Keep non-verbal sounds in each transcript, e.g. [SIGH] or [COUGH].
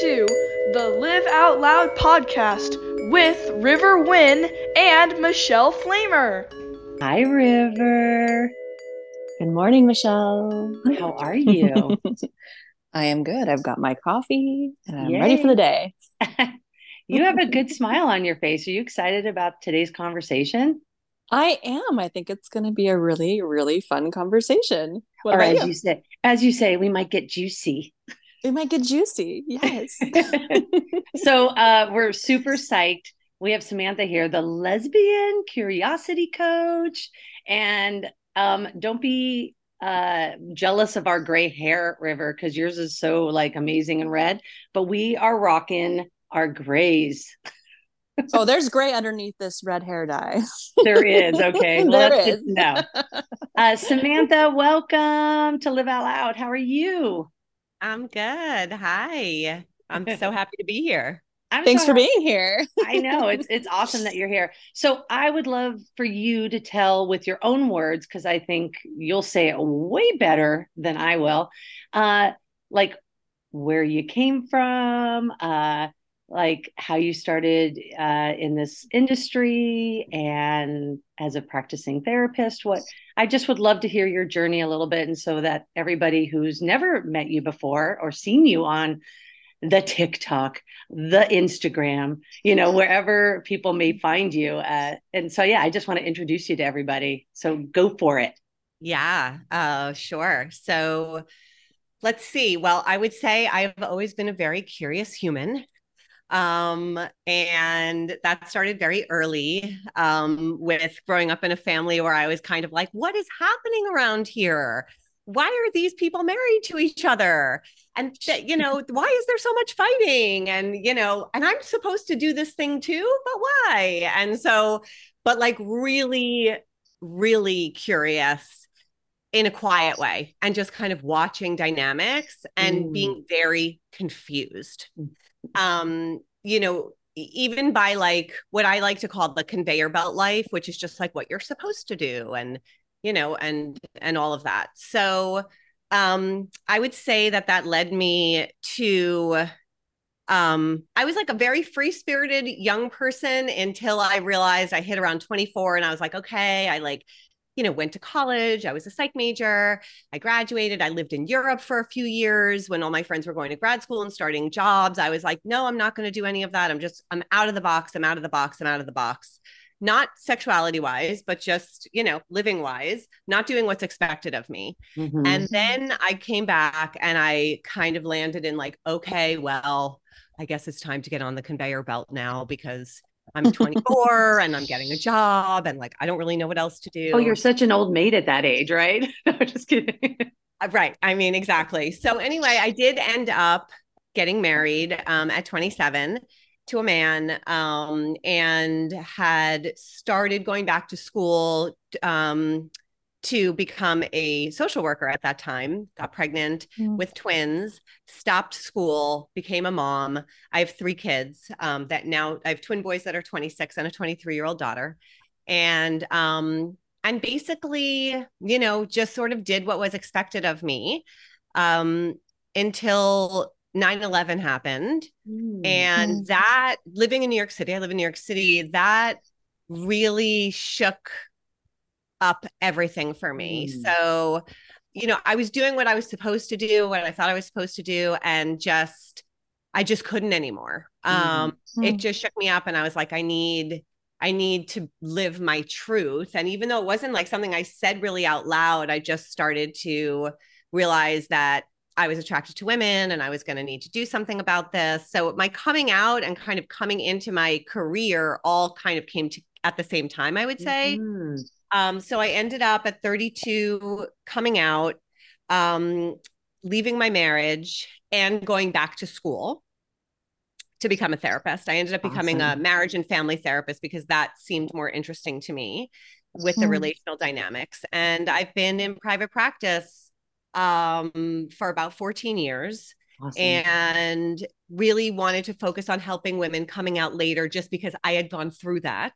to the Live Out Loud podcast with River Wynn and Michele Flamer. Hi, River. Good morning, Michele. How are you? [LAUGHS] I am good. I've got my coffee and I'm Yay. ready for the day. [LAUGHS] you have a good smile on your face. Are you excited about today's conversation? I am. I think it's going to be a really, really fun conversation. What or as you? you say, as you say, we might get juicy. [LAUGHS] It might get juicy. Yes. [LAUGHS] so uh, we're super psyched. We have Samantha here, the lesbian curiosity coach. And um, don't be uh, jealous of our gray hair, River, because yours is so like amazing and red. But we are rocking our grays. [LAUGHS] oh, there's gray underneath this red hair dye. There is. Okay. [LAUGHS] Well, There that's is. good to know. Uh, Samantha, welcome to Live Out Loud. How are you? I'm good. Hi. I'm so [LAUGHS] happy to be here. I'm Thanks so for happy- being here. [LAUGHS] I know it's it's awesome that you're here. So I would love for you to tell with your own words because I think you'll say it way better than I will. Uh, like where you came from, uh, like how you started uh, in this industry, and as a practicing therapist. What I just would love to hear your journey a little bit, and so that everybody who's never met you before or seen you on the TikTok, the Instagram, you know, wherever people may find you. Uh, and so, yeah, I just want to introduce you to everybody. So go for it. Yeah, uh, sure. So let's see. Well, I would say I've always been a very curious human. Um, and that started very early um, with growing up in a family where I was kind of like, what is happening around here? Why are these people married to each other? And, th- you know, [LAUGHS] why is there so much fighting? And, you know, and I'm supposed to do this thing too, but why? And so, but like really, really curious in a quiet way and just kind of watching dynamics and Mm. being very confused. Um, you know, even by like what I like to call the conveyor belt life, which is just like what you're supposed to do and you know and and all of that. So um I would say that that led me to um I was like a very free-spirited young person until I realized I hit around 24 and I was like okay, I like you know, went to college. I was a psych major. I graduated. I lived in Europe for a few years when all my friends were going to grad school and starting jobs. I was like, no, I'm not going to do any of that. I'm just, I'm out of the box. I'm out of the box. I'm out of the box. Not sexuality wise, but just, you know, living wise, not doing what's expected of me. Mhm. And then I came back and I kind of landed in like, okay, well, I guess it's time to get on the conveyor belt now because I'm [LAUGHS] 24 and I'm getting a job and like I don't really know what else to do. oh, you're such an old maid at that age, right? [LAUGHS] no, just kidding. [LAUGHS] Uh, Right. I mean, exactly. So anyway, I did end up getting married um, at 27 to a man um, and had started going back to school um, to become a social worker at that time. Got pregnant Mm. with twins, stopped school, became a mom. I have three kids um, that now I have twin boys that are 26 and a 23 year old daughter. And um, and basically, you know, just sort of did what was expected of me um, until 9 11 happened. Mm. And Mm. that living in New York City, I live in New York City, that really shook up everything for me. Mm. So, you know, I was doing what I was supposed to do, what I thought I was supposed to do, and just, I just couldn't anymore. Um, it Mm. just shook me up, and I was like, I need, I need to live my truth. And even though it wasn't like something I said really out loud, I just started to realize that I was attracted to women and I was going to need to do something about this. So my coming out and kind of coming into my career all kind of came to at the same time, I would say. Mhm. Um, so I ended up at 32 coming out, um, leaving my marriage and going back to school to become a therapist. I ended up becoming a marriage and family therapist because that seemed more interesting to me with the Hmm. relational dynamics. And I've been in private practice um, for about 14 years Awesome. and really wanted to focus on helping women coming out later just because I had gone through that.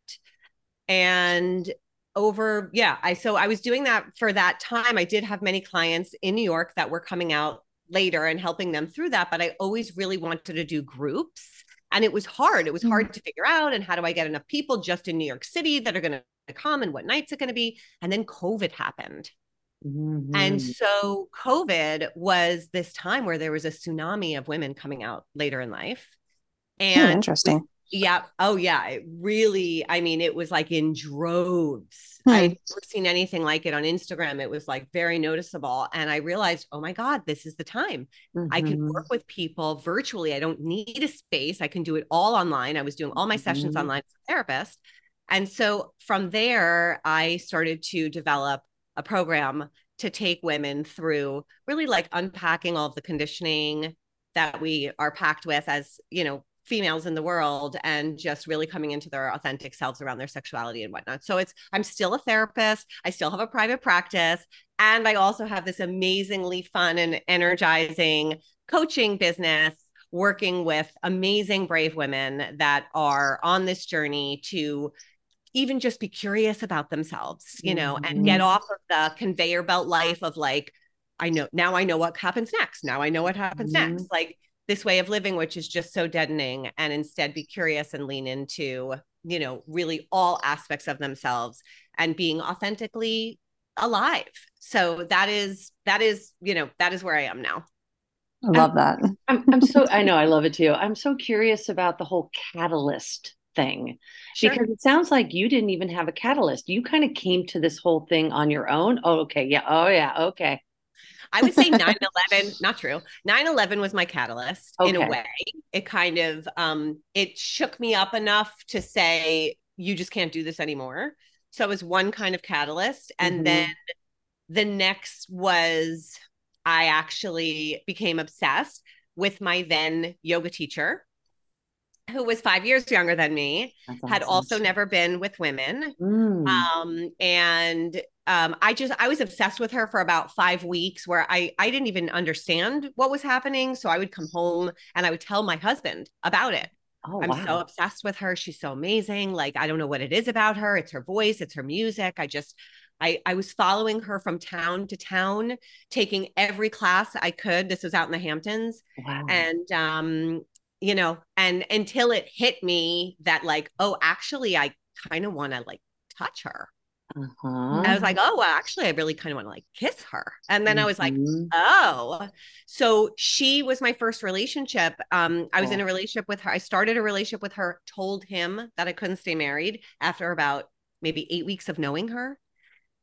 And over, yeah, I so I was doing that for that time. I did have many clients in New York that were coming out later and helping them through that. But I always really wanted to do groups. And it was hard. It was hard mm-hmm. to figure out. And how do I get enough people just in New York City that are going to come and what nights are going to be? And then COVID happened. Mm-hmm. And so COVID was this time where there was a tsunami of women coming out later in life. Hmm, and interesting. Yeah. Oh, yeah. It really, I mean, it was like in droves. Hmm. I've never seen anything like it on Instagram. It was like very noticeable. And I realized, oh my God, this is the time. Mm-hmm. I can work mm-hmm. with people virtually. I don't need a space. I can do it all online. I was doing all my sessions mm-hmm. online as a therapist. And so from there, I started to develop a program to take women through really like unpacking all of the conditioning that we are packed with as, you know, females in the world and just really coming into their authentic selves around their sexuality and whatnot. So it's, I'm still a therapist. I still have a private practice. And I also have this amazingly fun and energizing coaching business working with amazing, brave women that are on this journey to even just be curious about themselves, you know, mm-hmm. and get off of the conveyor belt life of like, I know now I know what happens next. Now I know what happens mm-hmm. next. Like this way of living, which is just so deadening, and instead be curious and lean into, you know, really all aspects of themselves and being authentically alive. So that is, that is, you know, that is where I am now. I love that. [LAUGHS] I'm, I'm so, I know, I love it too. I'm so curious about the whole catalyst thing sure. because it sounds like you didn't even have a catalyst. You kind of came to this whole thing on your own. Oh, okay. Yeah. Oh, yeah. Okay. I would say 9 [LAUGHS] 11, not true. 9 11 was my catalyst okay. in a way. It kind of, um, it shook me up enough to say, you just can't do this anymore. So it was one kind of catalyst. And mm-hmm. then the next was I actually became obsessed with my then yoga teacher who was five years younger than me, awesome. had also never been with women. Mm. Um, and um, I just I was obsessed with her for about five weeks where I I didn't even understand what was happening. So I would come home and I would tell my husband about it. Oh, I'm wow. so obsessed with her. She's so amazing. Like I don't know what it is about her. It's her voice, it's her music. I just I, I was following her from town to town, taking every class I could. This was out in the Hamptons. Wow. And um, you know, and until it hit me that like, oh, actually I kind of want to like touch her. Uh-huh. I was like, oh, well, actually, I really kind of want to like kiss her. And then mm-hmm. I was like, mm-hmm. oh. So she was my first relationship. Um, I was oh. in a relationship with her. I started a relationship with her, told him that I couldn't stay married after about maybe eight weeks of knowing her,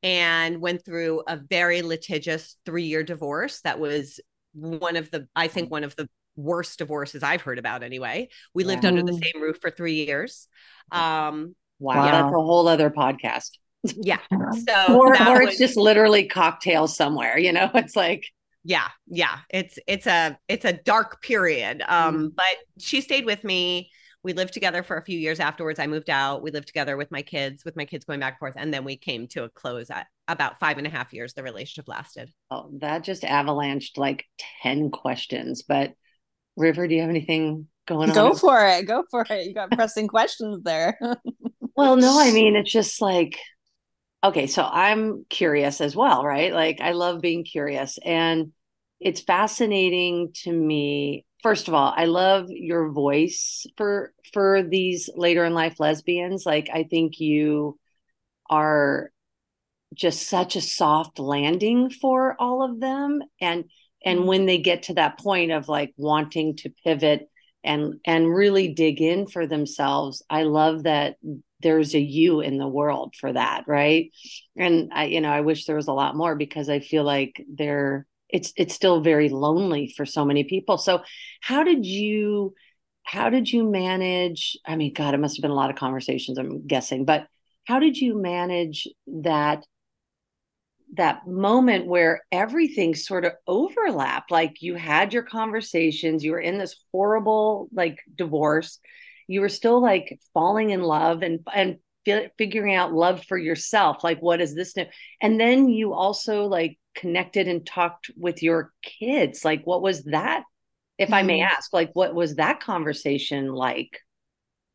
and went through a very litigious three year divorce that was one of the, I think, one of the worst divorces I've heard about anyway. We lived under the same roof for three years. Um, wow. Yeah. That's a whole other podcast yeah. [LAUGHS] So or, or it's was, just literally cocktails somewhere, you know, [LAUGHS] it's like yeah, yeah. It's it's a it's a dark period. Um, mm-hmm. but she stayed with me. We lived together for a few years afterwards. I moved out. We lived together with my kids, with my kids going back and forth. And then we came to a close at about five and a half years. The relationship lasted. Oh, that just avalanched like 10 questions. But River, do you have anything going on? Go for it. Go for it. You got [LAUGHS] pressing questions there. [LAUGHS] well, no, I mean, it's just like okay, so I'm curious as well, right? Like I love being curious and it's fascinating to me. First of all, I love your voice for for these later in life lesbians. Like I think you are just such a soft landing for all of them and and mm-hmm. when they get to that point of like wanting to pivot and and really dig in for themselves i love that there's a you in the world for that right and i you know i wish there was a lot more because i feel like there it's it's still very lonely for so many people so how did you how did you manage i mean god it must have been a lot of conversations i'm guessing but how did you manage that that moment where everything sort of overlapped like you had your conversations you were in this horrible like divorce you were still like falling in love and and figuring out love for yourself like what is this new and then you also like connected and talked with your kids like what was that if mm-hmm. i may mm-hmm. ask like what was that conversation like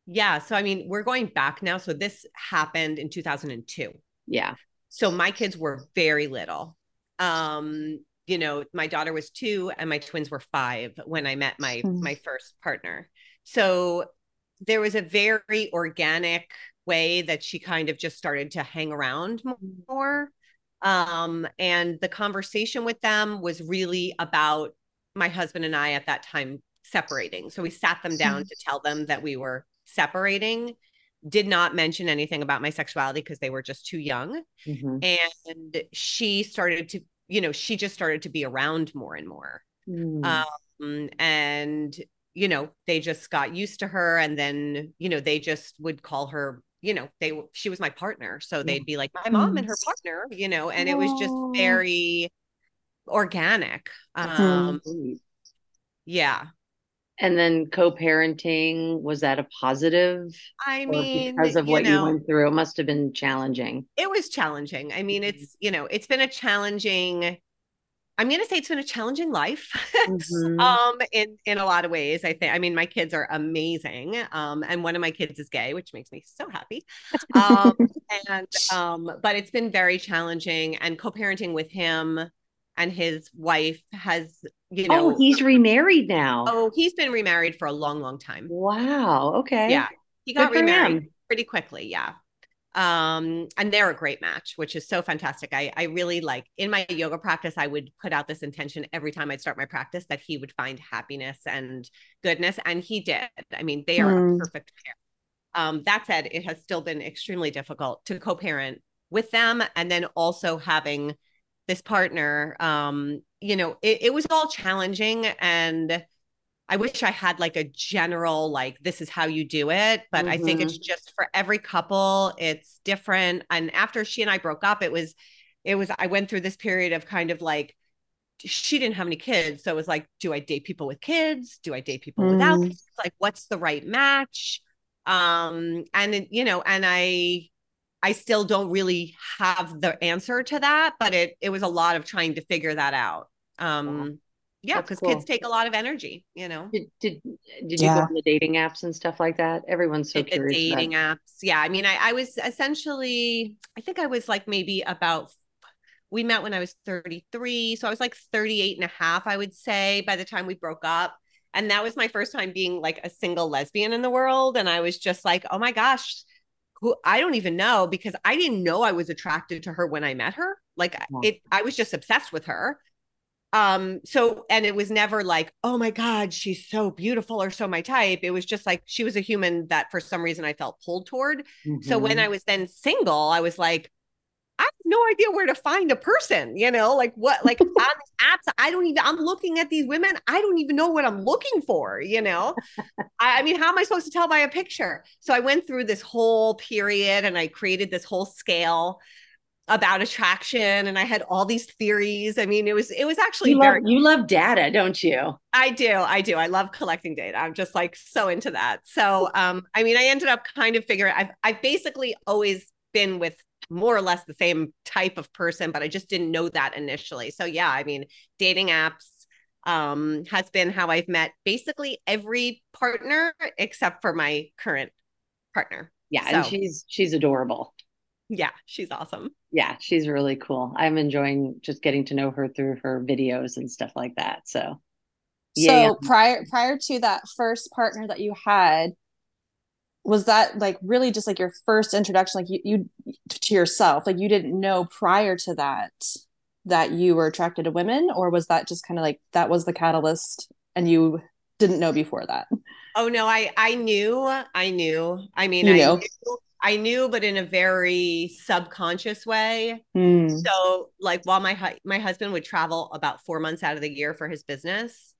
yeah so i mean we're going back now so this happened in 2002 yeah so my kids were very little um you know, my daughter was two and my twins were five when I met my Mm. my first partner. So there was a very organic way that she kind of just started to hang around more. Um, and the conversation with them was really about my husband and I at that time separating. So we sat them down to tell them that we were separating. Did not mention anything about my sexuality because they were just too young. Mhm. And she started to, you know, she just started to be around more and more. Mm. Um, and, you know, they just got used to her. And then, you know, they just would call her, you know, they, she was my partner. So they'd be like, my mom and her partner, you know, and it was just very organic. Um, yeah. And then co-parenting was that a positive? I mean, because of you what you know, went through, it must have been challenging. it was challenging. I mean, Mhm. it's, you know, it's been a challenging, I'm going to say it's been a challenging life. [LAUGHS] Mhm. um in in a lot of ways i think i mean my kids are amazing um and one of my kids is gay which makes me so happy um [LAUGHS] and um but it's been very challenging and co-parenting with him and his wife has you know oh, he's remarried now. oh he's been remarried for a long long time Wow. Okay. yeah he got remarried him. pretty quickly yeah um and they're a great match which is so fantastic i i really like in my yoga practice i would put out this intention every time i'd start my practice that he would find happiness and goodness and he did i mean they are Hmm. a perfect pair um that said it has still been extremely difficult to co-parent with them and then also having this partner um you know it, it was all challenging and I wish I had like a general, like, this is how you do it. But I think it's just for every couple, it's different. And after she and I broke up, it was, it was, I went through this period of kind of like, she didn't have any kids. So it was like, do I date people with kids? Do I date people without Mm. kids? Like, what's the right match? Um, and, you know, and I, I still don't really have the answer to that, but it, it was a lot of trying to figure that out. Um, yeah, because cool. kids take a lot of energy, you know. Did did did you Yeah. go on the dating apps and stuff like that? Everyone's so the curious. about- dating apps. Yeah. I mean, I, I was essentially, I think I was like maybe about, we met when I was 33. So I was like 38 and a half, I would say, by the time we broke up. And that was my first time being like a single lesbian in the world. And I was just like, oh my gosh, who I don't even know because I didn't know I was attracted to her when I met her. Like Wow. it, I was just obsessed with her. Um, so and it was never like, oh my God, she's so beautiful or so my type. It was just like she was a human that for some reason I felt pulled toward. So when Mhm. I was then single, I was like, no idea where to find a person, you know, like what, [LAUGHS] like on the apps, I don't even, I'm looking at these women, I don't even know what I'm looking for, you know? I, I mean, how am I supposed to tell by a picture? So I went through this whole period and I created this whole scale about attraction and I had all these theories. I mean, it was, it was actually you very love, you love data, don't you? I do. I do. I love collecting data. I'm just like so into that. So, um, I mean, I ended up kind of figuring I've I've basically always been with more or less the same type of person, but I just didn't know that initially. So yeah, I mean, dating apps um has been how I've met basically every partner except for my current partner. Yeah, and she's she's adorable. Yeah, she's awesome. Yeah, she's really cool. I'm enjoying just getting to know her through her videos and stuff like that. So So prior prior to that first partner that you had, was that like really just like your first introduction, like you, you to yourself? Like you didn't know prior to that that you were attracted to women, or was that just kind of like that was the catalyst and you didn't know before that? Oh no, I I knew, I knew. I mean, You I knew. I knew, but in a very subconscious way. Hmm. So, like, while my hu- my husband would travel about four months out of the year for his business,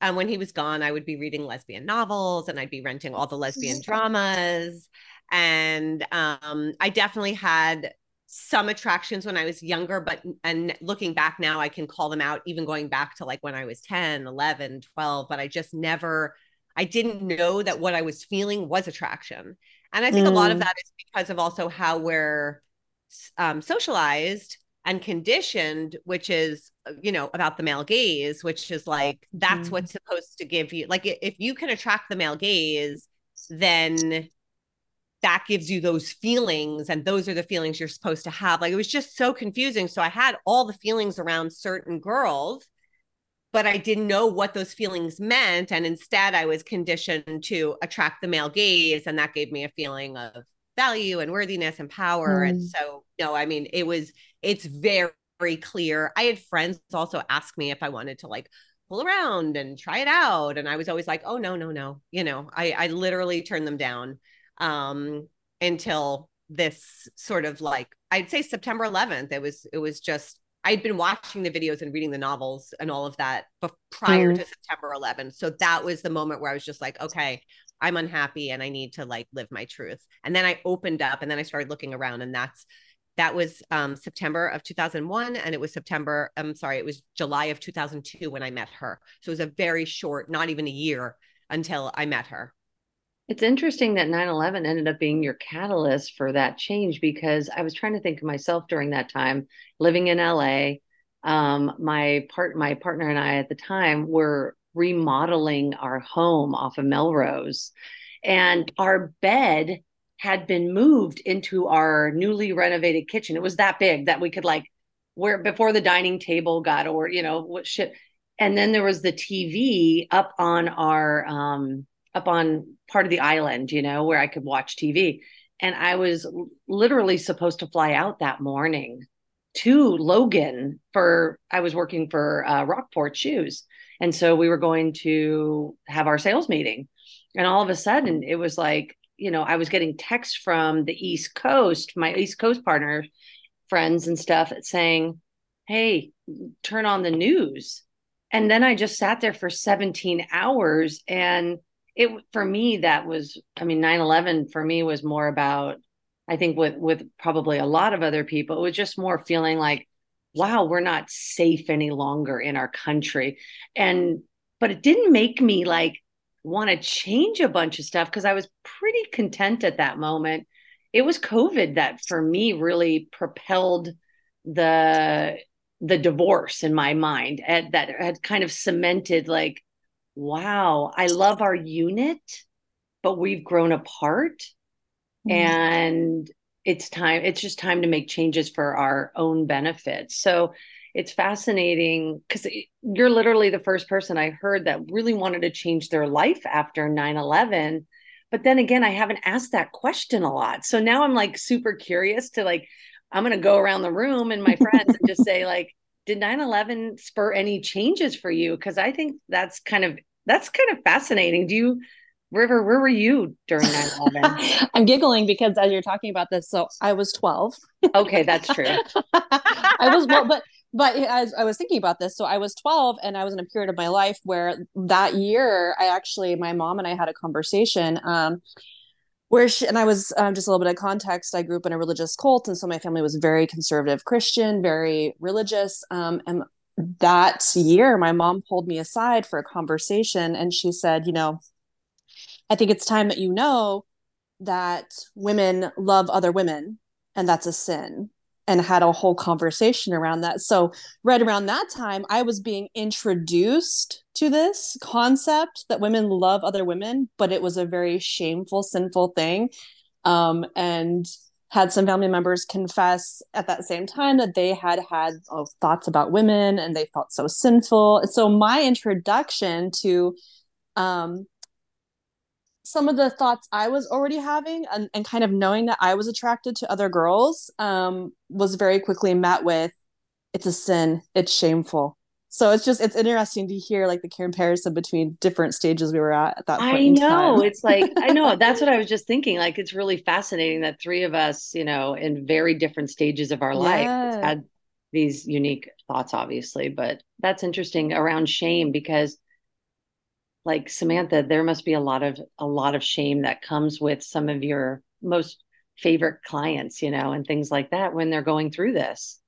and when he was gone, I would be reading lesbian novels and I'd be renting all the lesbian dramas. And um, I definitely had some attractions when I was younger, but and looking back now, I can call them out, even going back to like when I was 10, 11, 12, but I just never, I didn't know that what I was feeling was attraction. And I think a lot of Mm. that is because of also how we're um, socialized and conditioned, which is, uh, you know, about the male gaze, which is like, that's Mhm. what's supposed to give you, like, if you can attract the male gaze, then that gives you those feelings and those are the feelings you're supposed to have like it was just so confusing so i had all the feelings around certain girls but i didn't know what those feelings meant and instead i was conditioned to attract the male gaze and that gave me a feeling of value and worthiness and power mm. and so no i mean it was it's very very clear i had friends also ask me if i wanted to like pull around and try it out and i was always like oh no no no you know i i literally turned them down um, until this sort of like I'd say September 11th. It was it was just I'd been watching the videos and reading the novels and all of that but prior mm. to September 11th. So that was the moment where I was just like, okay, I'm unhappy and I need to like live my truth. And then I opened up and then I started looking around and that's that was um, September of 2001 and it was September I'm sorry, it was July of 2002 when I met her. So it was a very short, not even a year until I met her. It's interesting that 9 11 ended up being your catalyst for that change because I was trying to think of myself during that time, living in LA. Um, my part, my partner and I at the time were remodeling our home off of Melrose, and our bed had been moved into our newly renovated kitchen. It was that big that we could like where before the dining table got or you know what shit. And then there was the TV up on our um, up on part of the island, you know, where I could watch TV. And I was literally supposed to fly out that morning to Logan for, I was working for uh, Rockport Shoes. And so we were going to have our sales meeting. And all of a sudden, it was like, you know, I was getting texts from the East Coast, my East Coast partner friends and stuff saying, Hey, turn on the news. And then I just sat there for 17 hours and it for me that was i mean 9-11 for me was more about i think with with probably a lot of other people it was just more feeling like wow we're not safe any longer in our country and but it didn't make me like want to change a bunch of stuff because i was pretty content at that moment it was covid that for me really propelled the the divorce in my mind and that had kind of cemented like wow, I love our unit, but we've grown apart. Mm-hmm. And it's time, it's just time to make changes for our own benefit. So it's fascinating because you're literally the first person I heard that really wanted to change their life after 9 11. But then again, I haven't asked that question a lot. So now I'm like super curious to like, I'm going to go around the room and my friends and just say, [LAUGHS] like, did 9-11 spur any changes for you because i think that's kind of that's kind of fascinating. Do you, River, where were you during 9 11? [LAUGHS] I'm giggling because as you're talking about this, so I was 12. okay, that's true. [LAUGHS] I was, well, but but as I was thinking about this, so I was 12 and I was in a period of my life where that year I actually, my mom and I had a conversation. Um, where she, and I was um, just a little bit of context. I grew up in a religious cult, and so my family was very conservative Christian, very religious. Um, and that year, my mom pulled me aside for a conversation and she said, You know, I think it's time that you know that women love other women and that's a sin and had a whole conversation around that. So, right around that time, I was being introduced to this concept that women love other women, but it was a very shameful, sinful thing. Um, and had some family members confess at that same time that they had had oh, thoughts about women and they felt so sinful. So my introduction to um, some of the thoughts I was already having and, and kind of knowing that I was attracted to other girls um, was very quickly met with it's a sin, it's shameful, so it's just it's interesting to hear like the comparison between different stages we were at at that point. I know it's like I know [LAUGHS] that's what I was just thinking. Like it's really fascinating that three of us, you know, in very different stages of our yeah. life had these unique thoughts, obviously. But that's interesting around shame because, like Samantha, there must be a lot of a lot of shame that comes with some of your most favorite clients, you know, and things like that when they're going through this.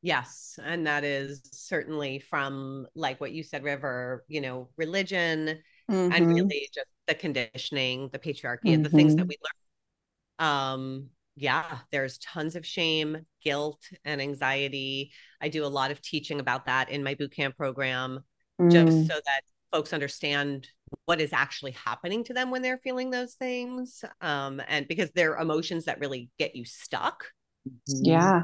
Yes. And that is certainly from like what you said, River, you know, religion mm-hmm. and really just the conditioning, the patriarchy, mm-hmm. and the things that mm-hmm. we learn. Um, yeah, there's tons of shame, guilt, and anxiety. I do a lot of teaching about that in my boot camp program, mm. just so that folks understand what is actually happening to them when they're feeling those things um and because they're emotions that really get you stuck Yeah.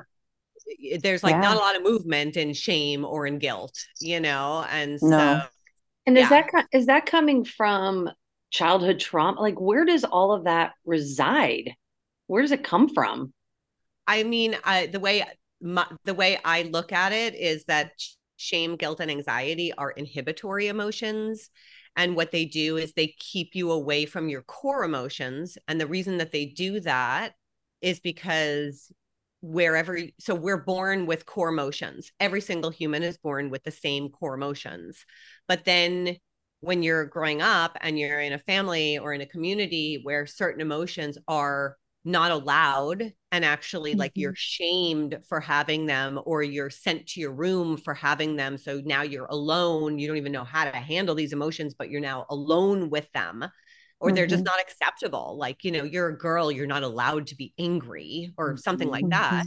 there's like Yeah. not a lot of movement in shame or in guilt you know and so No. And is Yeah. that co- is that coming from childhood trauma? Like, where does all of that reside? Where does it come from? I mean, I, the way my, the way I look at it is that sh- shame, guilt, and anxiety are inhibitory emotions, and what they do is they keep you away from your core emotions. And the reason that they do that is because wherever so we're born with core emotions. Every single human is born with the same core emotions. But then when you're growing up and you're in a family or in a community where certain emotions are not allowed and actually like Mhm. you're shamed for having them or you're sent to your room for having them. So now you're alone. You don't even know how to handle these emotions but you're now alone with them or they're just not acceptable. Like you know you're a girl you're not allowed to be angry or something like that.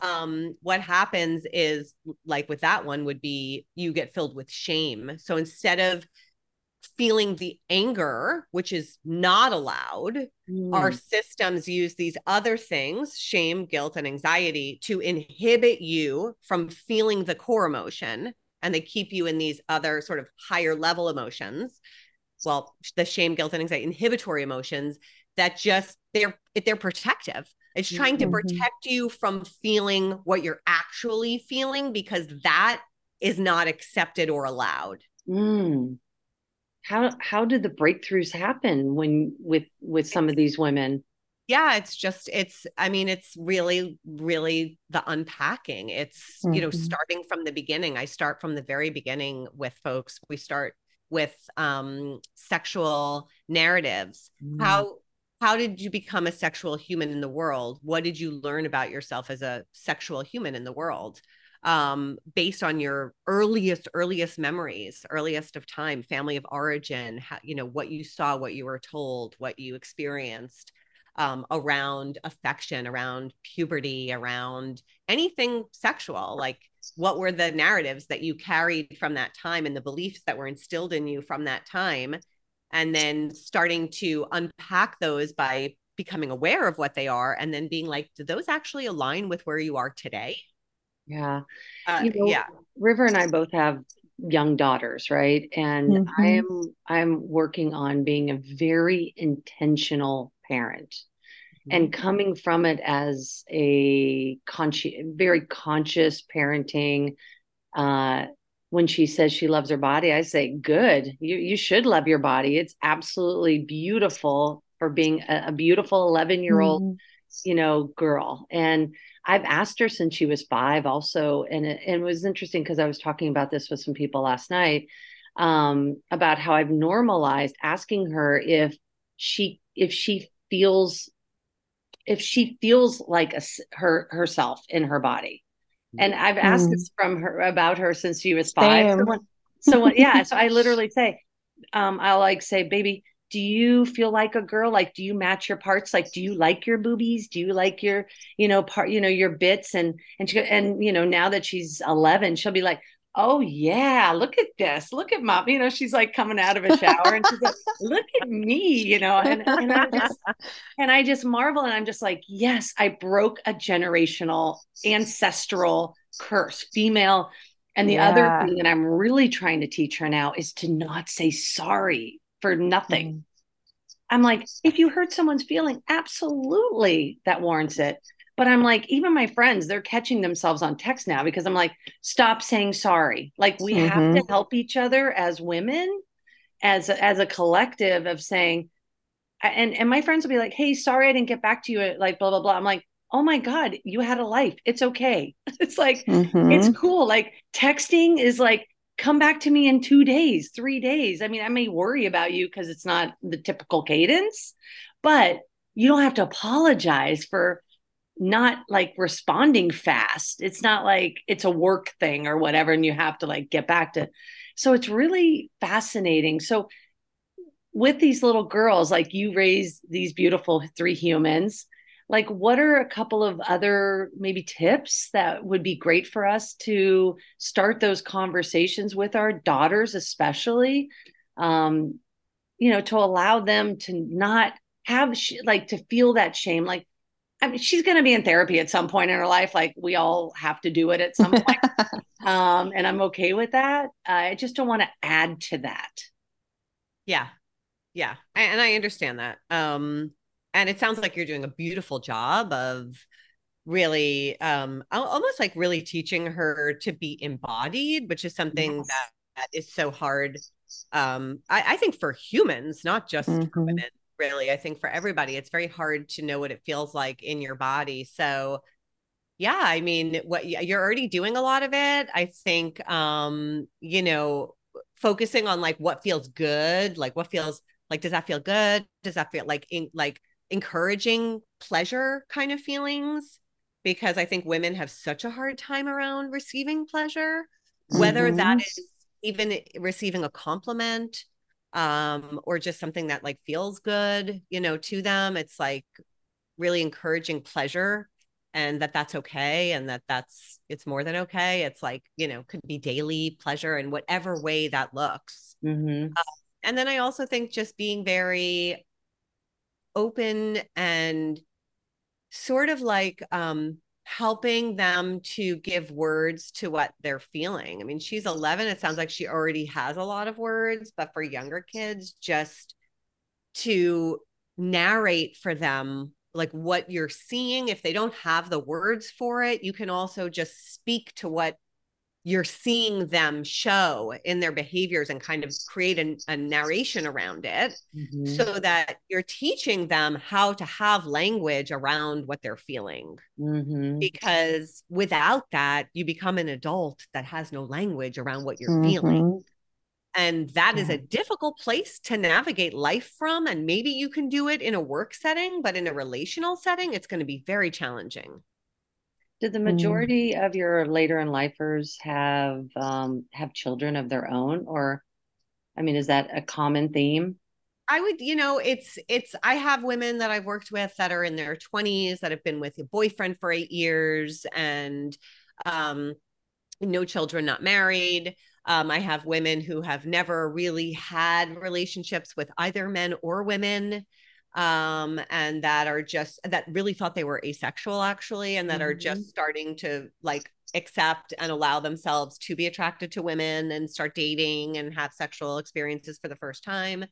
Um what happens is like with that one would be you get filled with shame. So instead of feeling the anger which is not allowed our Mm. systems use these other things shame guilt and anxiety to inhibit you from feeling the core emotion and they keep you in these other sort of higher level emotions well the shame guilt and anxiety inhibitory emotions that just they're they're protective it's trying to Mhm. protect you from feeling what you're actually feeling because that is not accepted or allowed Mm. How how did the breakthroughs happen when with with some of these women? yeah it's just it's i mean it's really really the unpacking it's you know Mhm. starting from the beginning i start from the very beginning with folks we start with um sexual narratives Mm. how how did you become a sexual human in the world what did you learn about yourself as a sexual human in the world um based on your earliest earliest memories earliest of time family of origin how, you know what you saw what you were told what you experienced um, around affection, around puberty, around anything sexual. Like, what were the narratives that you carried from that time and the beliefs that were instilled in you from that time? And then starting to unpack those by becoming aware of what they are and then being like, do those actually align with where you are today? Yeah. Uh, You know, yeah. River and I both have young daughters, right? And Mhm. I'm I'm working on being a very intentional parent and coming from it as a conscious very conscious parenting uh when she says she loves her body i say good you you should love your body it's absolutely beautiful for being a, a beautiful 11 year old Mhm. You know girl and i've asked her since she was five also and it, and it was interesting because i was talking about this with some people last night um about how i've normalized asking her if she if she feels if she feels like a, her herself in her body and i've asked Mm. this from her about her since she was five so Same. when, so when, yeah so i [LAUGHS] literally say um i'll like say baby do you feel like a girl? Like do you match your parts? Like do you like your boobies? Do you like your you know part you know your bits? And and she and you know now that she's 11 she'll be like oh yeah look at this. Look at mom. You know she's like coming out of a shower and she's like [LAUGHS] look at me you know and, and i just and i just marvel and i'm just like yes i broke a generational ancestral curse female. And the other thing that i'm really trying to teach her now is to not say sorry for nothing I'm like, if you hurt someone's feeling, absolutely that warrants it. But I'm like, even my friends, they're catching themselves on text now because I'm like, stop saying sorry. Like we have to help each other as women, as a, as a collective of saying, and and my friends will be like, hey, sorry I didn't get back to you, like blah blah blah. I'm like, oh my god, you had a life. It's okay. [LAUGHS] It's like Mhm. it's cool. Like texting is like, come back to me in two days, three days. I mean, I may worry about you because it's not the typical cadence, but you don't have to apologize for not like responding fast. It's not like it's a work thing or whatever, and you have to like get back to. So it's really fascinating. So with these little girls, like you raise these beautiful three humans, like what are a couple of other maybe tips that would be great for us to start those conversations with our daughters especially um you know, to allow them to not have sh- like to feel that shame. Like, I mean, she's going to be in therapy at some point in her life. Like we all have to do it at some point. [LAUGHS] um, and I'm okay with that. I just don't want to add to that. Yeah. Yeah. And I understand that. Um, and it sounds like you're doing a beautiful job of really um almost like really teaching her to be embodied which is something yes. that, that is so hard um I, I, think for humans not just mm-hmm. women really i think for everybody it's very hard to know what it feels like in your body so yeah i mean what you're already doing a lot of it i think um you know focusing on like what feels good like what feels like does that feel good does that feel like in like encouraging pleasure kind of feelings because I think women have such a hard time around receiving pleasure, whether mm-hmm. that is even receiving a compliment um or just something that like feels good you know to them it's like really encouraging pleasure and that that's okay and that that's it's more than okay it's like you know could be daily pleasure in whatever way that looks mm-hmm. uh, and then i also think just being very open and sort of like um helping them to give words to what they're feeling. I mean, she's 11. It sounds like she already has a lot of words, but for younger kids, just to narrate for them like what you're seeing. If they don't have the words for it, you can also just speak to what you're seeing them show in their behaviors and kind of create a, a narration around it mm-hmm. so that you're teaching them how to have language around what they're feeling mm-hmm. because without that you become an adult that has no language around what you're mm-hmm. feeling and that yeah. is a difficult place to navigate life from and maybe you can do it in a work setting but in a relational setting it's going to be very challenging did the mm. majority mm. of your later in lifers have um, have children of their own, or I mean, is that a common theme? I would, you know, it's it's. I have women that I've worked with that are in their twenties that have been with a boyfriend for eight years and um, no children, not married. Um, I have women who have never really had relationships with either men or women um, and that are just that really thought they were asexual actually, and that mm-hmm. are just mm-hmm. starting to like accept and allow themselves to be attracted to women and start dating and have sexual experiences for the first time.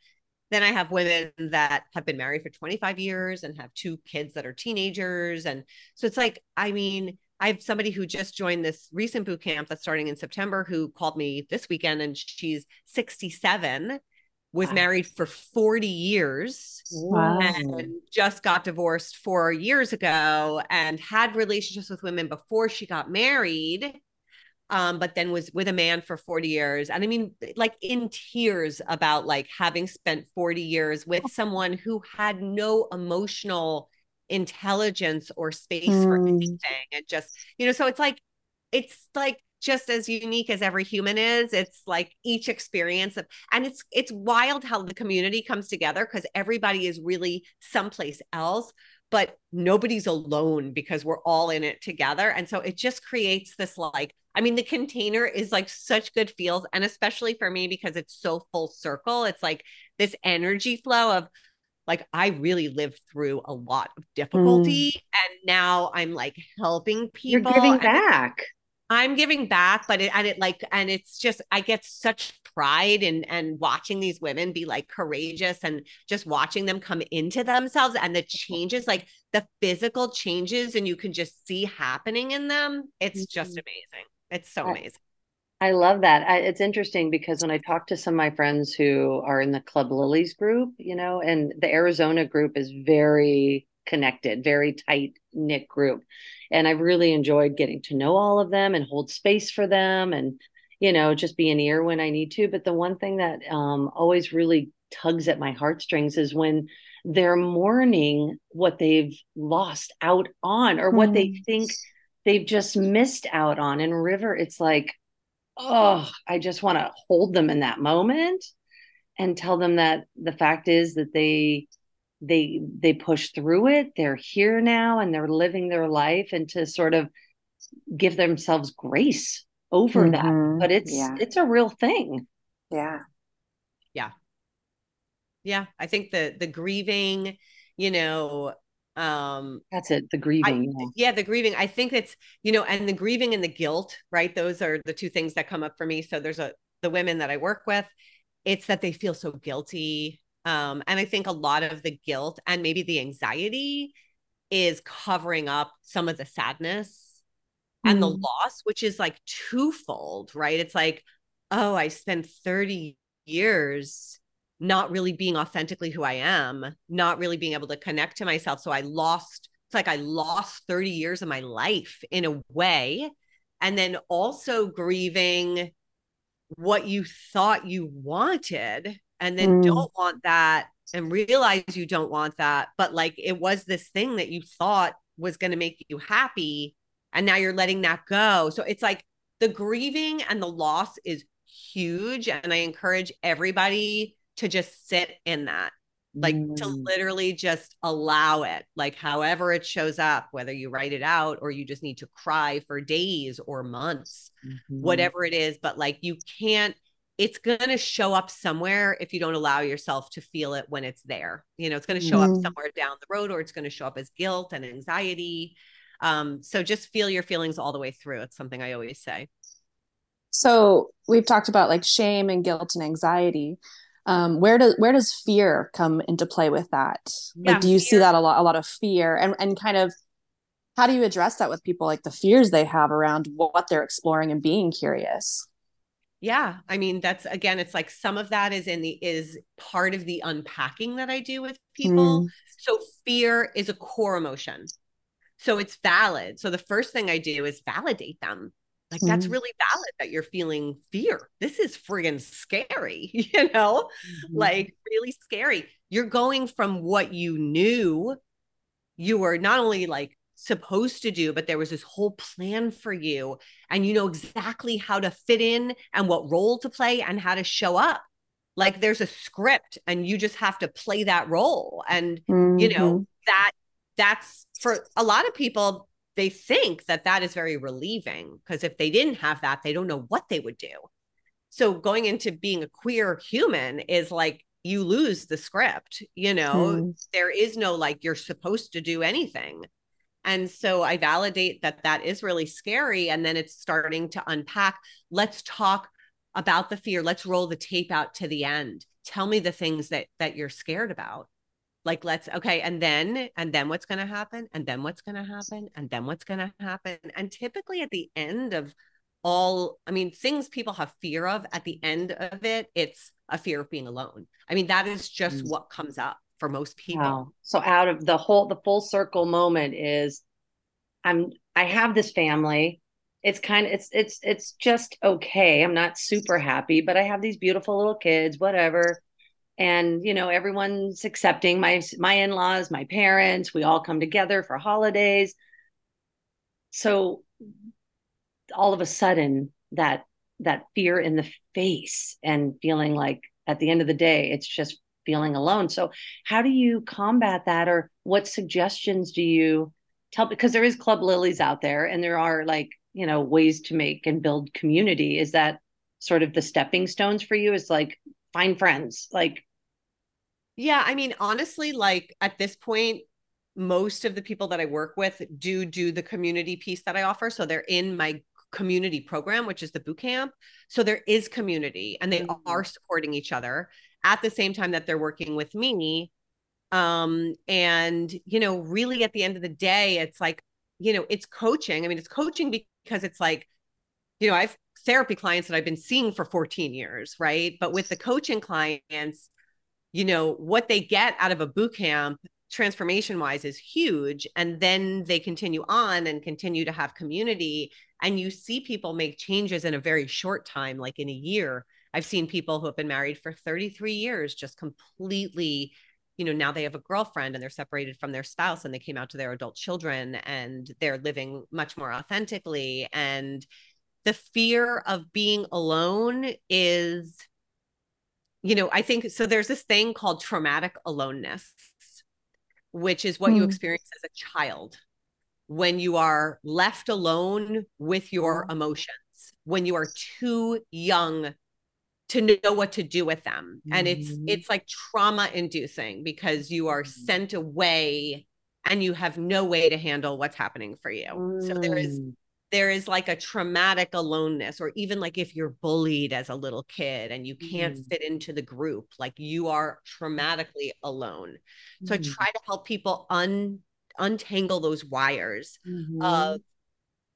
Then I have women that have been married for 25 years and have two kids that are teenagers. And so it's like, I mean, I have somebody who just joined this recent boot camp that's starting in September who called me this weekend and she's 67 was wow. married for 40 years wow. and just got divorced four years ago and had relationships with women before she got married um, but then was with a man for 40 years and i mean like in tears about like having spent 40 years with someone who had no emotional intelligence or space mm. for anything and just you know so it's like it's like just as unique as every human is it's like each experience of and it's it's wild how the community comes together because everybody is really someplace else but nobody's alone because we're all in it together and so it just creates this like i mean the container is like such good feels and especially for me because it's so full circle it's like this energy flow of like I really lived through a lot of difficulty mm. and now I'm like helping people. You're giving back. I'm giving back, but it and it like and it's just I get such pride in and watching these women be like courageous and just watching them come into themselves and the changes, like the physical changes, and you can just see happening in them. It's just mm-hmm. amazing. It's so amazing. I love that. I, it's interesting because when I talk to some of my friends who are in the Club Lilies group, you know, and the Arizona group is very connected, very tight knit group. And I've really enjoyed getting to know all of them and hold space for them and, you know, just be an ear when I need to. But the one thing that um, always really tugs at my heartstrings is when they're mourning what they've lost out on or what they hmm. think they've just missed out on. In River, it's like, oh, I just want to hold them in that moment and tell them that the fact is that they they they push through it. They're here now and they're living their life and to sort of give themselves grace over mm-hmm. that but it's yeah. it's a real thing. Yeah. Yeah. Yeah. I think the the grieving, you know, um that's it. The grieving I, yeah the grieving. I think it's you know and the grieving and the guilt right? Those are the two things that come up for me. So there's a the women that i work with it's that they feel so guilty um and i think a lot of the guilt and maybe the anxiety is covering up some of the sadness mm. and the mm. loss which is like twofold right it's like oh i spent 30 years not really being authentically who I am, not really being able to connect to myself. So I lost, it's like I lost 30 years of my life in a way. And then also grieving what you thought you wanted and then mm. don't want that and realize you don't want that. But like it was this thing that you thought was going to make you happy. And now you're letting that go. So it's like the grieving and the loss is huge. And I encourage everybody to just sit in that like mm. to literally just allow it like however it shows up whether you write it out or you just need to cry for days or months mm-hmm. whatever it is but like you can't it's going to show up somewhere if you don't allow yourself to feel it when it's there. You know it's going to show mm. up somewhere down the road or it's going to show up as guilt and anxiety. Um so just feel your feelings all the way through. It's something i always say. So we've talked about like shame and guilt and anxiety. Um, where does where does fear come into play with that? Yeah, like do you fear. see that a lot a lot of fear? And and kind of how do you address that with people like the fears they have around what they're exploring and being curious yeah i mean that's again it's like some of that is in the is part of the unpacking that i do with people mm. so fear is a core emotion so it's valid so the first thing i do is validate them like mm-hmm. that's really valid that you're feeling fear. This is friggin' scary, [LAUGHS] you know? Mm-hmm. Like really scary. You're going from what you knew you were not only like supposed to do, but there was this whole plan for you and you know exactly how to fit in and what role to play and how to show up. Like there's a script and you just have to play that role. And mm-hmm. you know, mm-hmm. that that's for a lot of people they think that that is very relieving because if they didn't have that, they don't know what they would do. So going into being a queer human is like you lose the script, you know, hmm. there is no like you're supposed to do anything. And so I validate that that is really scary. And then it's starting to unpack. Let's talk about the fear. Let's roll the tape out to the end. Tell me the things that that you're scared about like let's okay and then and then what's going to happen and then what's going to happen and then what's going to happen and typically at the end of all i mean things people have fear of at the end of it it's a fear of being alone i mean that is just mm. what comes up for most people. Wow. so out of the whole the full circle moment is i'm i have this family. It's kind of it's it's it's just okay. I'm not super happy but i have these beautiful little kids whatever. And you know everyone's accepting my my in-laws my parents. We all come together for holidays. So all of a sudden that that fear in the face and feeling like at the end of the day it's just feeling alone. So how do you combat that or what suggestions do you tell because there is club lilies out there and there are like you know ways to make and build community. Is that sort of the stepping stones for you? Is like find friends like yeah i mean honestly like at this point most of the people that i work with do do the community piece that i offer. So they're in my community program which is the boot camp. So there is community and they mm-hmm. are supporting each other at the same time that they're working with me um and you know really at the end of the day it's like you know it's coaching. I mean it's coaching because it's like you know i've therapy clients that i've been seeing for 14 years right? But with the coaching clients you know what they get out of a boot camp transformation wise is huge and then they continue on and continue to have community and you see people make changes in a very short time like in a year i've seen people who have been married for 33 years just completely you know now they have a girlfriend and they're separated from their spouse and they came out to their adult children and they're living much more authentically and the fear of being alone is you know, I think so. There's this thing called traumatic aloneness, which is what mm. you experience as a child when you are left alone with your emotions, when you are too young to know what to do with them and it's Mhm. it's like trauma inducing because you are Mhm. sent away and you have no way to handle what's happening for you so there is Mm. there is like a traumatic aloneness or even like if you're bullied as a little kid and you can't Mhm. fit into the group like you are traumatically alone so i Mhm. try to help people un untangle those wires of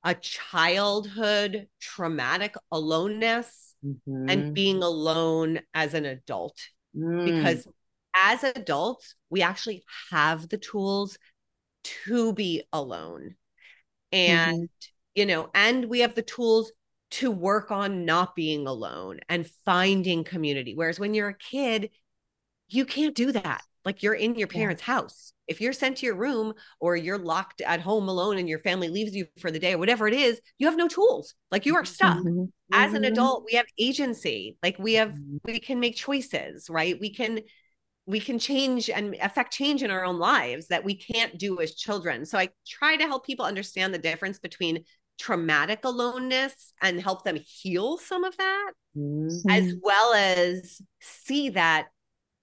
a childhood traumatic aloneness Mhm. and being alone as an adult. Mm. because as adults we actually have the tools to be alone. And you know and we have the tools to work on not being alone and finding community. Whereas when you're a kid you can't do that like you're in your Yeah. parents house if you're sent to your room or you're locked at home alone and your family leaves you for the day or whatever it is you have no tools like you are stuck Mhm. as an Mhm. adult we have agency like we have Mhm. we can make choices right we can we can change and affect change in our own lives that we can't do as children so i try to help people understand the difference between traumatic aloneness and help them heal some of that Mhm. as well as see that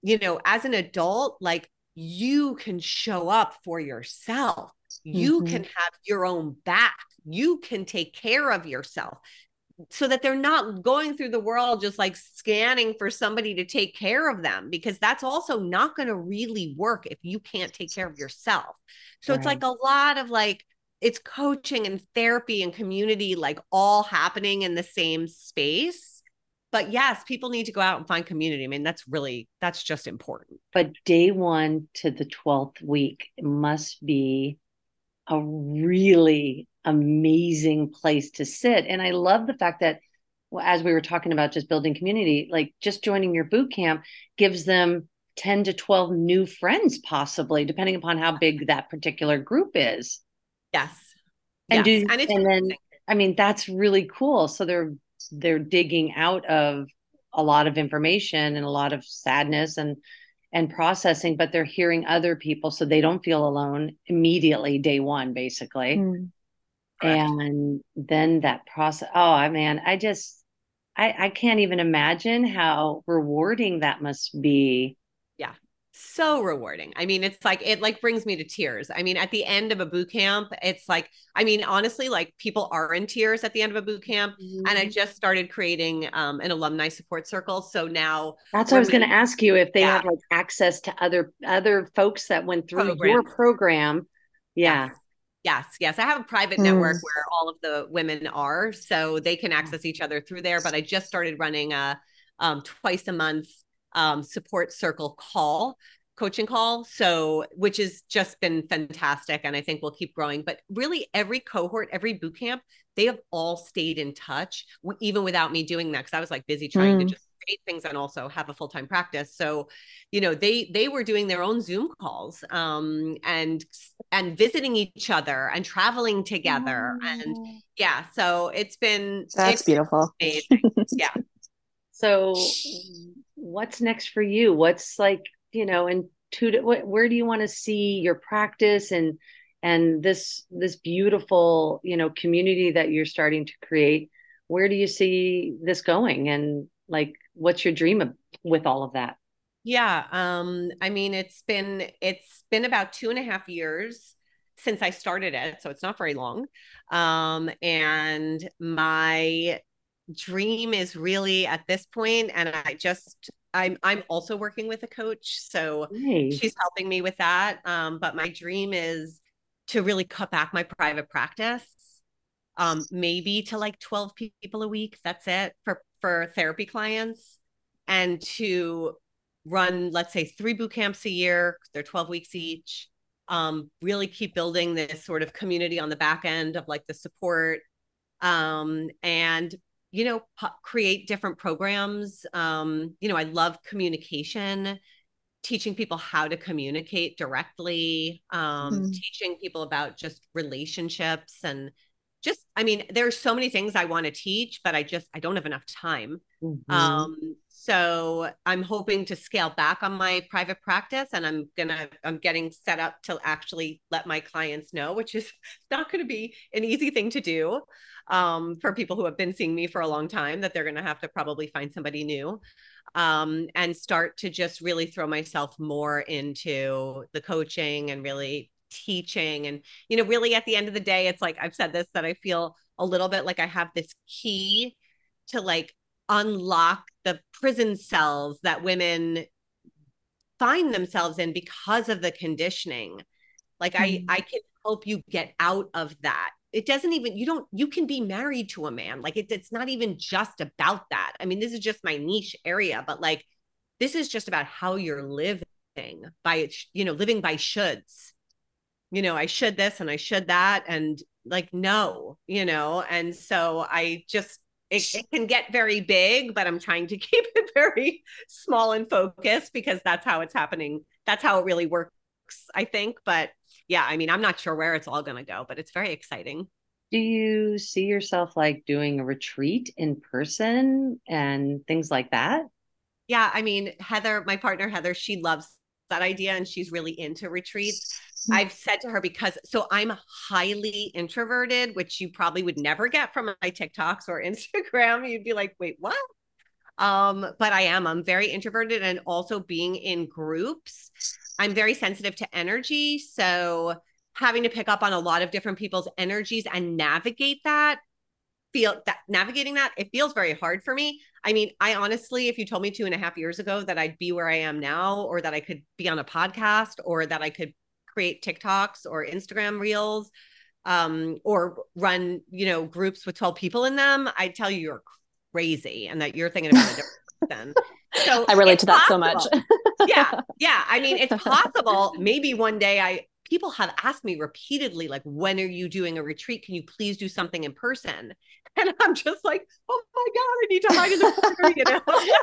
you know as an adult like you can show up for yourself. You Mhm. can have your own back. You can take care of yourself so that they're not going through the world just like scanning for somebody to take care of them because that's also not going to really work if you can't take care of yourself. So it's like a lot of like it's coaching and therapy and community like all happening in the same space but yes people need to go out and find community i mean that's really that's just important But day one to the 12th week must be a really amazing place to sit. And I love the fact that, well, as we were talking about just building community, like just joining your boot camp gives them 10 to 12 new friends, possibly, depending upon how big that particular group is. yes And yes. do and and then. I mean that's really cool. So they're they're digging out of a lot of information and a lot of sadness and and processing, but they're hearing other people so they don't feel alone immediately day one, basically. Mm. And then that process oh I man, I just I, I can't even imagine how rewarding that must be. So rewarding. I mean, it's like it like brings me to tears. I mean, at the end of a boot camp, it's like I mean, honestly, like people are in tears at the end of a boot camp. And I just started creating um, an alumni support circle. So now That's what I was going to ask you if they Yeah. have like access to other other folks that went through your program. Yeah. Yes. Yes, yes. I have a private Mm. network where all of the women are, so they can access each other through there. But I just started running a um, twice a month um, support circle call, coaching call. So, which has just been fantastic, and I think we'll keep growing. But really, every cohort, every boot camp, they have all stayed in touch, even without me doing that, because I was like busy trying to Mm. just create things and also have a full time practice. So, you know, they they were doing their own Zoom calls, um, and and visiting each other and traveling together and yeah so it's been That's it's beautiful. amazing. [LAUGHS] So what's next for you? What's like, you know, and to what where do you want to see your practice and and this this beautiful, you know, community that you're starting to create? Where do you see this going and like what's your dream of, with all of that? yeah um i mean it's been it's been about two and a half years since i started it so it's not very long um and my dream is really at this point and i just i'm i'm also working with a coach so Hey. she's helping me with that. Um, but my dream is to really cut back my private practice, um, maybe to like 12 people a week. That's it for for therapy clients, and to run, let's say, three boot camps a year. They're 12 weeks each. Um, really keep building this sort of community on the back end of like the support, um, and you know, create different programs. Um, you know, I love communication teaching people how to communicate directly, um, Mm. teaching people about just relationships and just i mean there's so many things i want to teach but i just i don't have enough time Mhm. um so i'm hoping to scale back on my private practice and i'm gonna i'm getting set up to actually let my clients know which is [LAUGHS] not going to be an easy thing to do um for people who have been seeing me for a long time that they're going to have to probably find somebody new um and start to just really throw myself more into the coaching and really teaching. And you know really at the end of the day it's like i've said this that i feel a little bit like i have this key to like unlock the prison cells that women find themselves in because of the conditioning. Like Mhm. i i can help you get out of that. It doesn't even you don't you can be married to a man. Like it, it's not even just about that. I mean this is just my niche area but like this is just about how you're living by it's you know living by shoulds you know i should this and i should that and like no you know and so i just it, it can get very big but i'm trying to [LAUGHS] keep it very small and focused because that's how it's happening. That's how it really works i think but yeah i mean i'm not sure where it's all going to go but it's very exciting. Do you see yourself like doing a retreat in person and things like that? yeah i mean heather my partner heather she loves that idea and she's really into retreats I've said to her because so I'm highly introverted, which you probably would never get from my TikToks or [LAUGHS] Instagram. You'd be like, wait, what? Um, but I am. I'm very introverted and also being in groups, I'm very sensitive to energy. So having to pick up on a lot of different people's energies and navigate that feel that navigating that it feels very hard for me i mean i honestly if you told me two and a half years ago that i'd be where i am now or that i could be on a podcast or that i could create tiktoks or instagram reels um, or run you know groups with 12 people in them i tell you you're crazy and that you're thinking about a different person [LAUGHS] so I relate to that so much. yeah [LAUGHS] yeah i mean it's possible. Maybe one day i people have asked me repeatedly like when are you doing a retreat? Can you please do something in person and i'm just like oh my god i need to hide in the corner you know? [LAUGHS]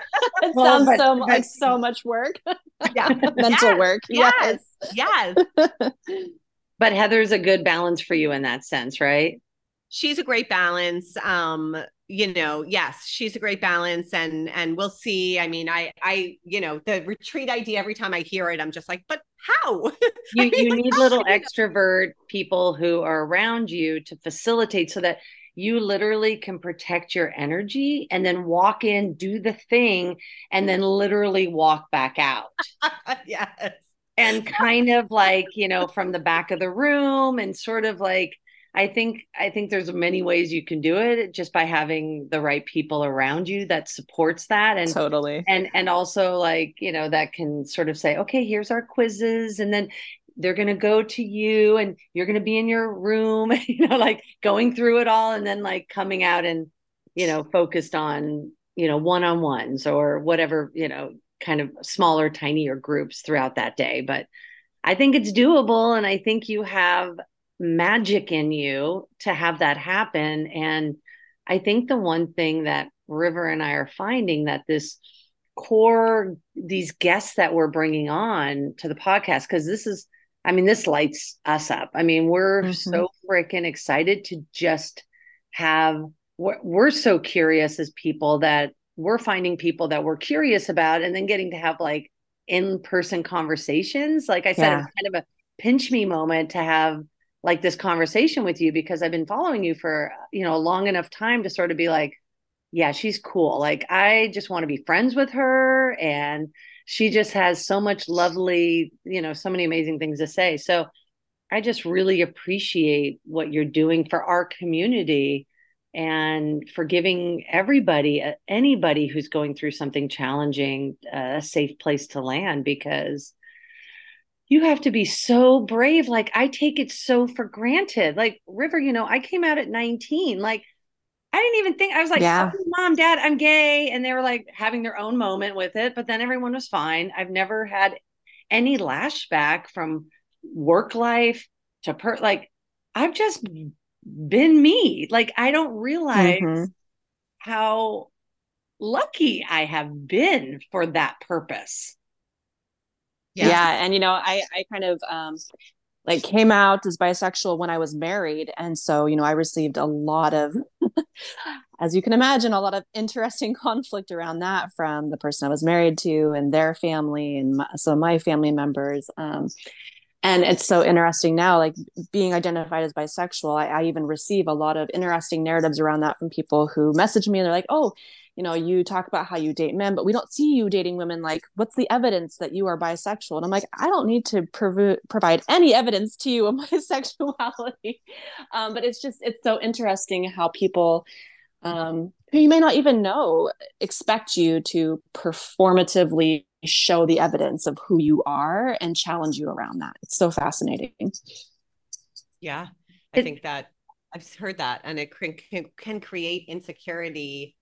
It Well, sounds but- so mu- but- like so much work. yeah. [LAUGHS] Mental Yes, work. yes. Yes. [LAUGHS] But Heather's a good balance for you in that sense, right? She's a great balance. Um you know yes she's a great balance and and we'll see. I mean i i you know the retreat idea every time i hear it i'm just like but how? [LAUGHS] You I mean, you need how little extrovert people who are around you to facilitate so that you literally can protect your energy and then walk in, do the thing, and then literally walk back out. [LAUGHS] yes. And kind of like you know from the back of the room and sort of like i think i think there's many ways you can do it just by having the right people around you that supports that and totally. and and also like you know that can sort of say okay here's our quizzes and then they're going to go to you and you're going to be in your room [LAUGHS] you know like going through it all and then like coming out and you know focused on you know one-on-ones or whatever you know kind of smaller tinier groups throughout that day but i think it's doable and i think you have magic in you to have that happen and i think the one thing that river and i are finding that this core these guests that we're bringing on to the podcast because this is i mean this lights us up i mean we're Mhm. so freaking excited to just have we're, we're so curious as people that we're finding people that we're curious about and then getting to have like in-person conversations like i said Yeah. it's kind of a pinch me moment to have like this conversation with you because i've been following you for you know a long enough time to sort of be like yeah, she's cool. Like I just want to be friends with her and she just has so much lovely, you know, so many amazing things to say. So I just really appreciate what you're doing for our community and for giving everybody, uh, anybody who's going through something challenging, a safe place to land because you have to be so brave. Like I take it so for granted. Like River, you know, I came out at 19. Like I didn't even think I was like, Yeah. "Oh, mom, dad, I'm gay. And they were like having their own moment with it, but then everyone was fine. I've never had any lashback from work life to per like I've just been me. Like I don't realize Mhm. how lucky I have been for that purpose. Yeah. And you know, I I kind of um like came out as bisexual when I was married. And so, you know, I received a lot of, [LAUGHS] as you can imagine, a lot of interesting [LAUGHS] conflict around that from the person I was married to and their family and my, of my family members. Um, and it's so interesting now, like being identified as bisexual, I, I even receive a lot of interesting narratives around that from people who message me and they're like, oh, you know, you talk about how you date men, but we don't see you dating women. Like, what's the evidence that you are bisexual? And I'm like, I don't need to prov- provide any evidence to you of [LAUGHS] my sexuality. Um, but it's just, it's so interesting how people um, who you may not even know expect you to performatively show the evidence of who you are and challenge you around that. It's so fascinating. Yeah, I think that I've heard that, and it can, can create insecurity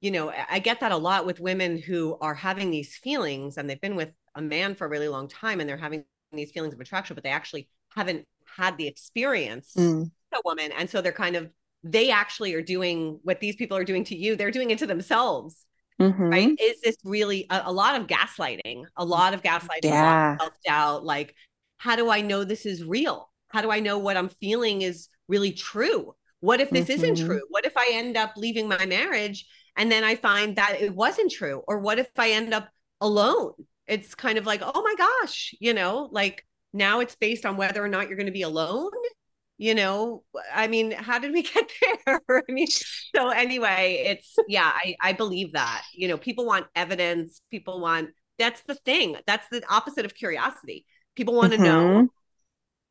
you know, I get that a lot with women who are having these feelings and they've been with a man for a really long time and they're having these feelings of attraction, but they actually haven't had the experience mm. a woman. And so they're kind of, they actually are doing what these people are doing to you, they're doing it to themselves. Mm-hmm. Right. Is this really a, a, lot of gaslighting? A lot of gaslighting, yeah. self doubt. Like, how do I know this is real? How do I know what I'm feeling is really true? What if this mm-hmm. isn't true? What if I end up leaving my marriage and then I find that it wasn't true? Or what if I end up alone? It's kind of like, oh my gosh, you know, like now it's based on whether or not you're going to be alone. You know, I mean, how did we [LAUGHS] get there? [LAUGHS] I mean, so anyway, it's yeah, I, I believe that. You know, people want evidence, people want that's the thing. That's the opposite of curiosity. People want to mm-hmm. know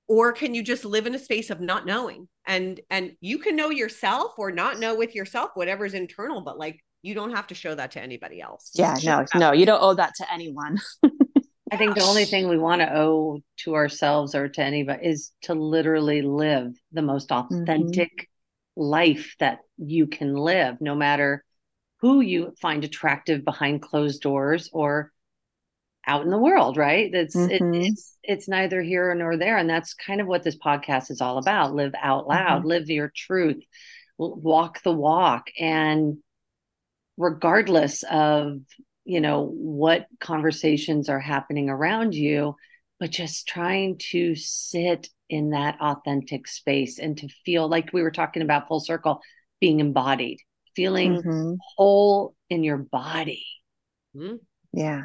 or can you just live in a space of not knowing? And and you can know yourself or not know with yourself whatever's internal but like you don't have to show that to anybody else. Yeah no no you don't owe that to anyone. [LAUGHS] I think the only thing we want to owe to ourselves or to anybody is to literally live the most authentic mm-hmm. life that you can live no matter who you find attractive behind closed doors or out in the world, right? It's mm-hmm. it, it's it's neither here nor there, and that's kind of what this podcast is all about. Live out loud, mm-hmm. live your truth, walk the walk, and regardless of you know what conversations are happening around you, but just trying to sit in that authentic space and to feel like we were talking about full circle, being embodied, feeling mm-hmm. whole in your body. Mm-hmm. Yeah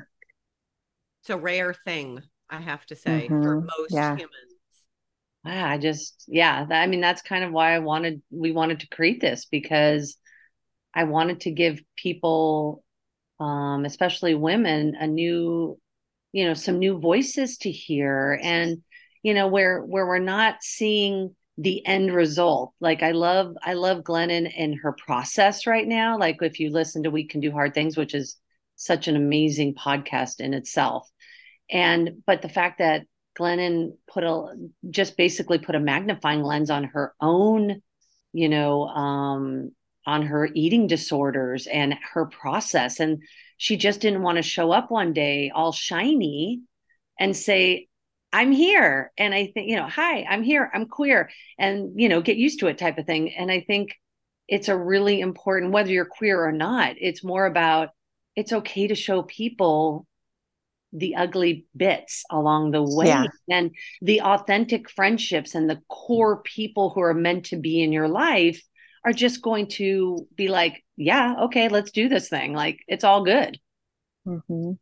it's a rare thing, I have to say, mm-hmm. for most humans. yeah. humans. I just, yeah, that, I mean, that's kind of why I wanted, we wanted to create this because I wanted to give people, um, especially women, a new, you know, some new voices to hear and, you know, where, where we're not seeing the end result. Like I love, I love Glennon and her process right now. Like if you listen to We Can Do Hard Things, which is such an amazing podcast in itself. And but the fact that Glennon put a just basically put a magnifying lens on her own, you know, um, on her eating disorders and her process. And she just didn't want to show up one day all shiny and say, I'm here. And I think, you know, hi, I'm here, I'm queer, and, you know, get used to it type of thing. And I think it's a really important, whether you're queer or not, it's more about it's okay to show people the ugly bits along the way. Yeah. and the authentic friendships and the core people who are meant to be in your life are just going to be like yeah okay let's do this thing. Like it's all good. Mm-hmm.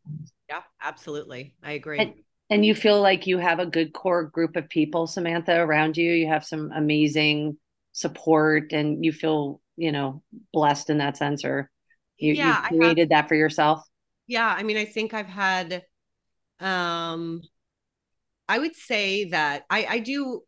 yeah absolutely. I agree. And, and you feel like you have a good core group of people samantha around you. You have some amazing support and you feel you know blessed in that sense or you, yeah, you created have, that for yourself? Yeah i mean i think i've had um i would say that i i do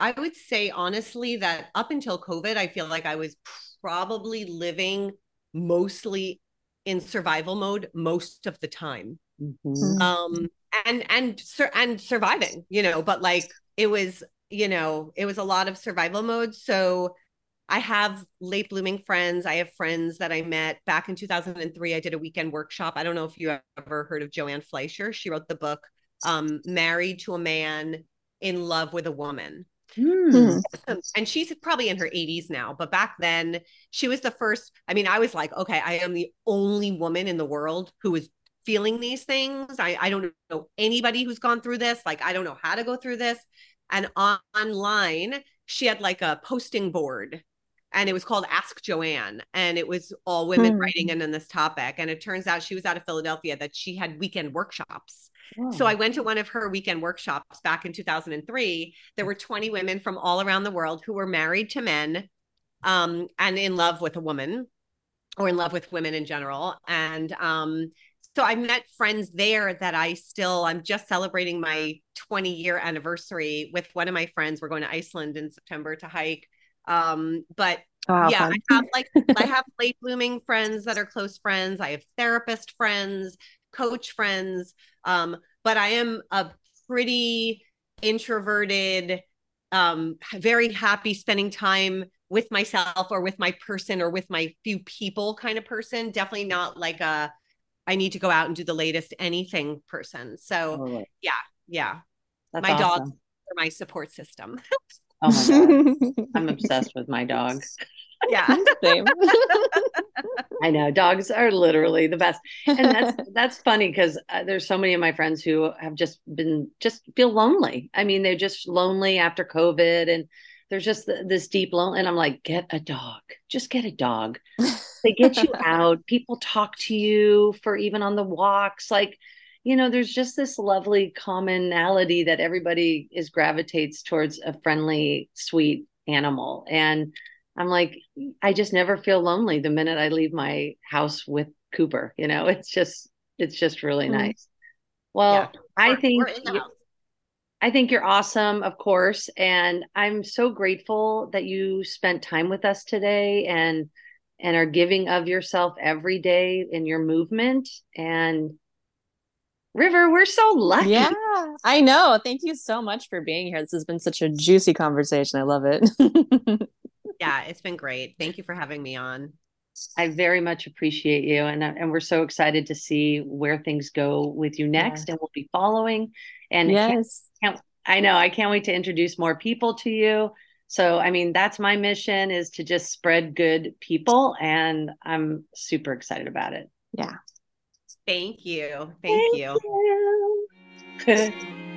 i would say honestly that up until covid i feel like i was probably living mostly in survival mode most of the time. Mm-hmm. um and and and surviving you know but like it was you know it was a lot of survival mode. So I have late blooming friends. I have friends that I met back in 2003. I did a weekend workshop. I don't know if you ever heard of Joanne Fleisher. She wrote the book um, Married to a Man in Love with a Woman. Mm. And she's probably in her 80s now, but back then she was the first. I mean, I was like, okay, I am the only woman in the world who is feeling these things. I, I don't know anybody who's gone through this. Like, I don't know how to go through this and on- online she had like a posting board and it was called Ask Joanne, and it was all women Hmm. writing in on this topic. And it turns out she was out of Philadelphia that she had weekend workshops. So I went to one of her weekend workshops back in 2003. There were 20 women from all around the world who were married to men um, and in love with a woman or in love with women in general. And um, so I met friends there that I still, I'm just celebrating my 20 year anniversary with one of my friends. We're going to Iceland in September to hike. Um, but Oh, yeah, fun. I have like I have [LAUGHS] late blooming friends that are close friends. I have therapist friends, coach friends. Um, but I am a pretty introverted, um, very happy spending time with myself or with my person or with my few people kind of person. Definitely not like a I need to go out and do the latest anything person. So Totally. yeah, That's my dogs are my support system. [LAUGHS] Oh my god, [LAUGHS] I'm obsessed with my dog. yeah. [LAUGHS] Same. [LAUGHS] I know dogs are literally the best, and that's that's funny because uh, there's so many of my friends who have just been just feel lonely. I mean, they're just lonely after COVID, and there's just th- this deep lonely. And I'm like, get a dog, just get a dog. They get you out. People talk to you for even on the walks, like. You know, there's just this lovely commonality that everybody is gravitates towards a friendly, sweet animal. And I'm like, I just never feel lonely the minute I leave my house with Cooper. You know, [LAUGHS] it's just it's just really Mm. nice. Well, Yeah. I think we're in the you- I think you're awesome, of course, and I'm so grateful that you spent time with us today and and are giving of yourself every day in your movement and River, we're so lucky. Yeah, I know. Thank you so much for being here. This has been such a juicy conversation. I love it. [LAUGHS] Yeah, it's been great. Thank you for having me on. I very much appreciate you, and uh, and we're so excited to see where things go with you next, and we'll be following. And can't- yes. I know I can't wait to introduce more people to you. So, I mean, that's my mission is to just spread good people, and I'm super excited about it. Yeah. Thank you. Thank you. you. [LAUGHS]